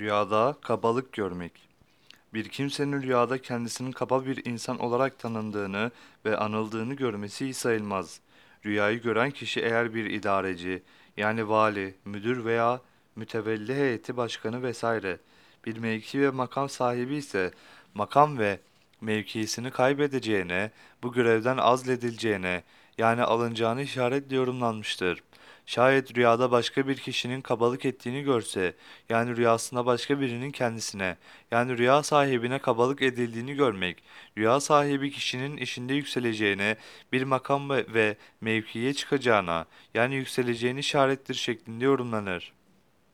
Rüyada kabalık görmek. Bir kimsenin rüyada kendisinin kaba bir insan olarak tanındığını ve anıldığını görmesi sayılmaz. Rüyayı gören kişi eğer bir idareci, yani vali, müdür veya mütevelli heyeti başkanı vesaire bir mevki ve makam sahibi ise makam ve mevkisini kaybedeceğine, bu görevden azledileceğine, yani alınacağını işaretle yorumlanmıştır. Şayet rüyada başka bir kişinin kabalık ettiğini görse, yani rüyasında başka birinin kendisine, yani rüya sahibine kabalık edildiğini görmek, rüya sahibi kişinin işinde yükseleceğine, bir makam ve, mevkiye çıkacağına, yani yükseleceğini işarettir şeklinde yorumlanır.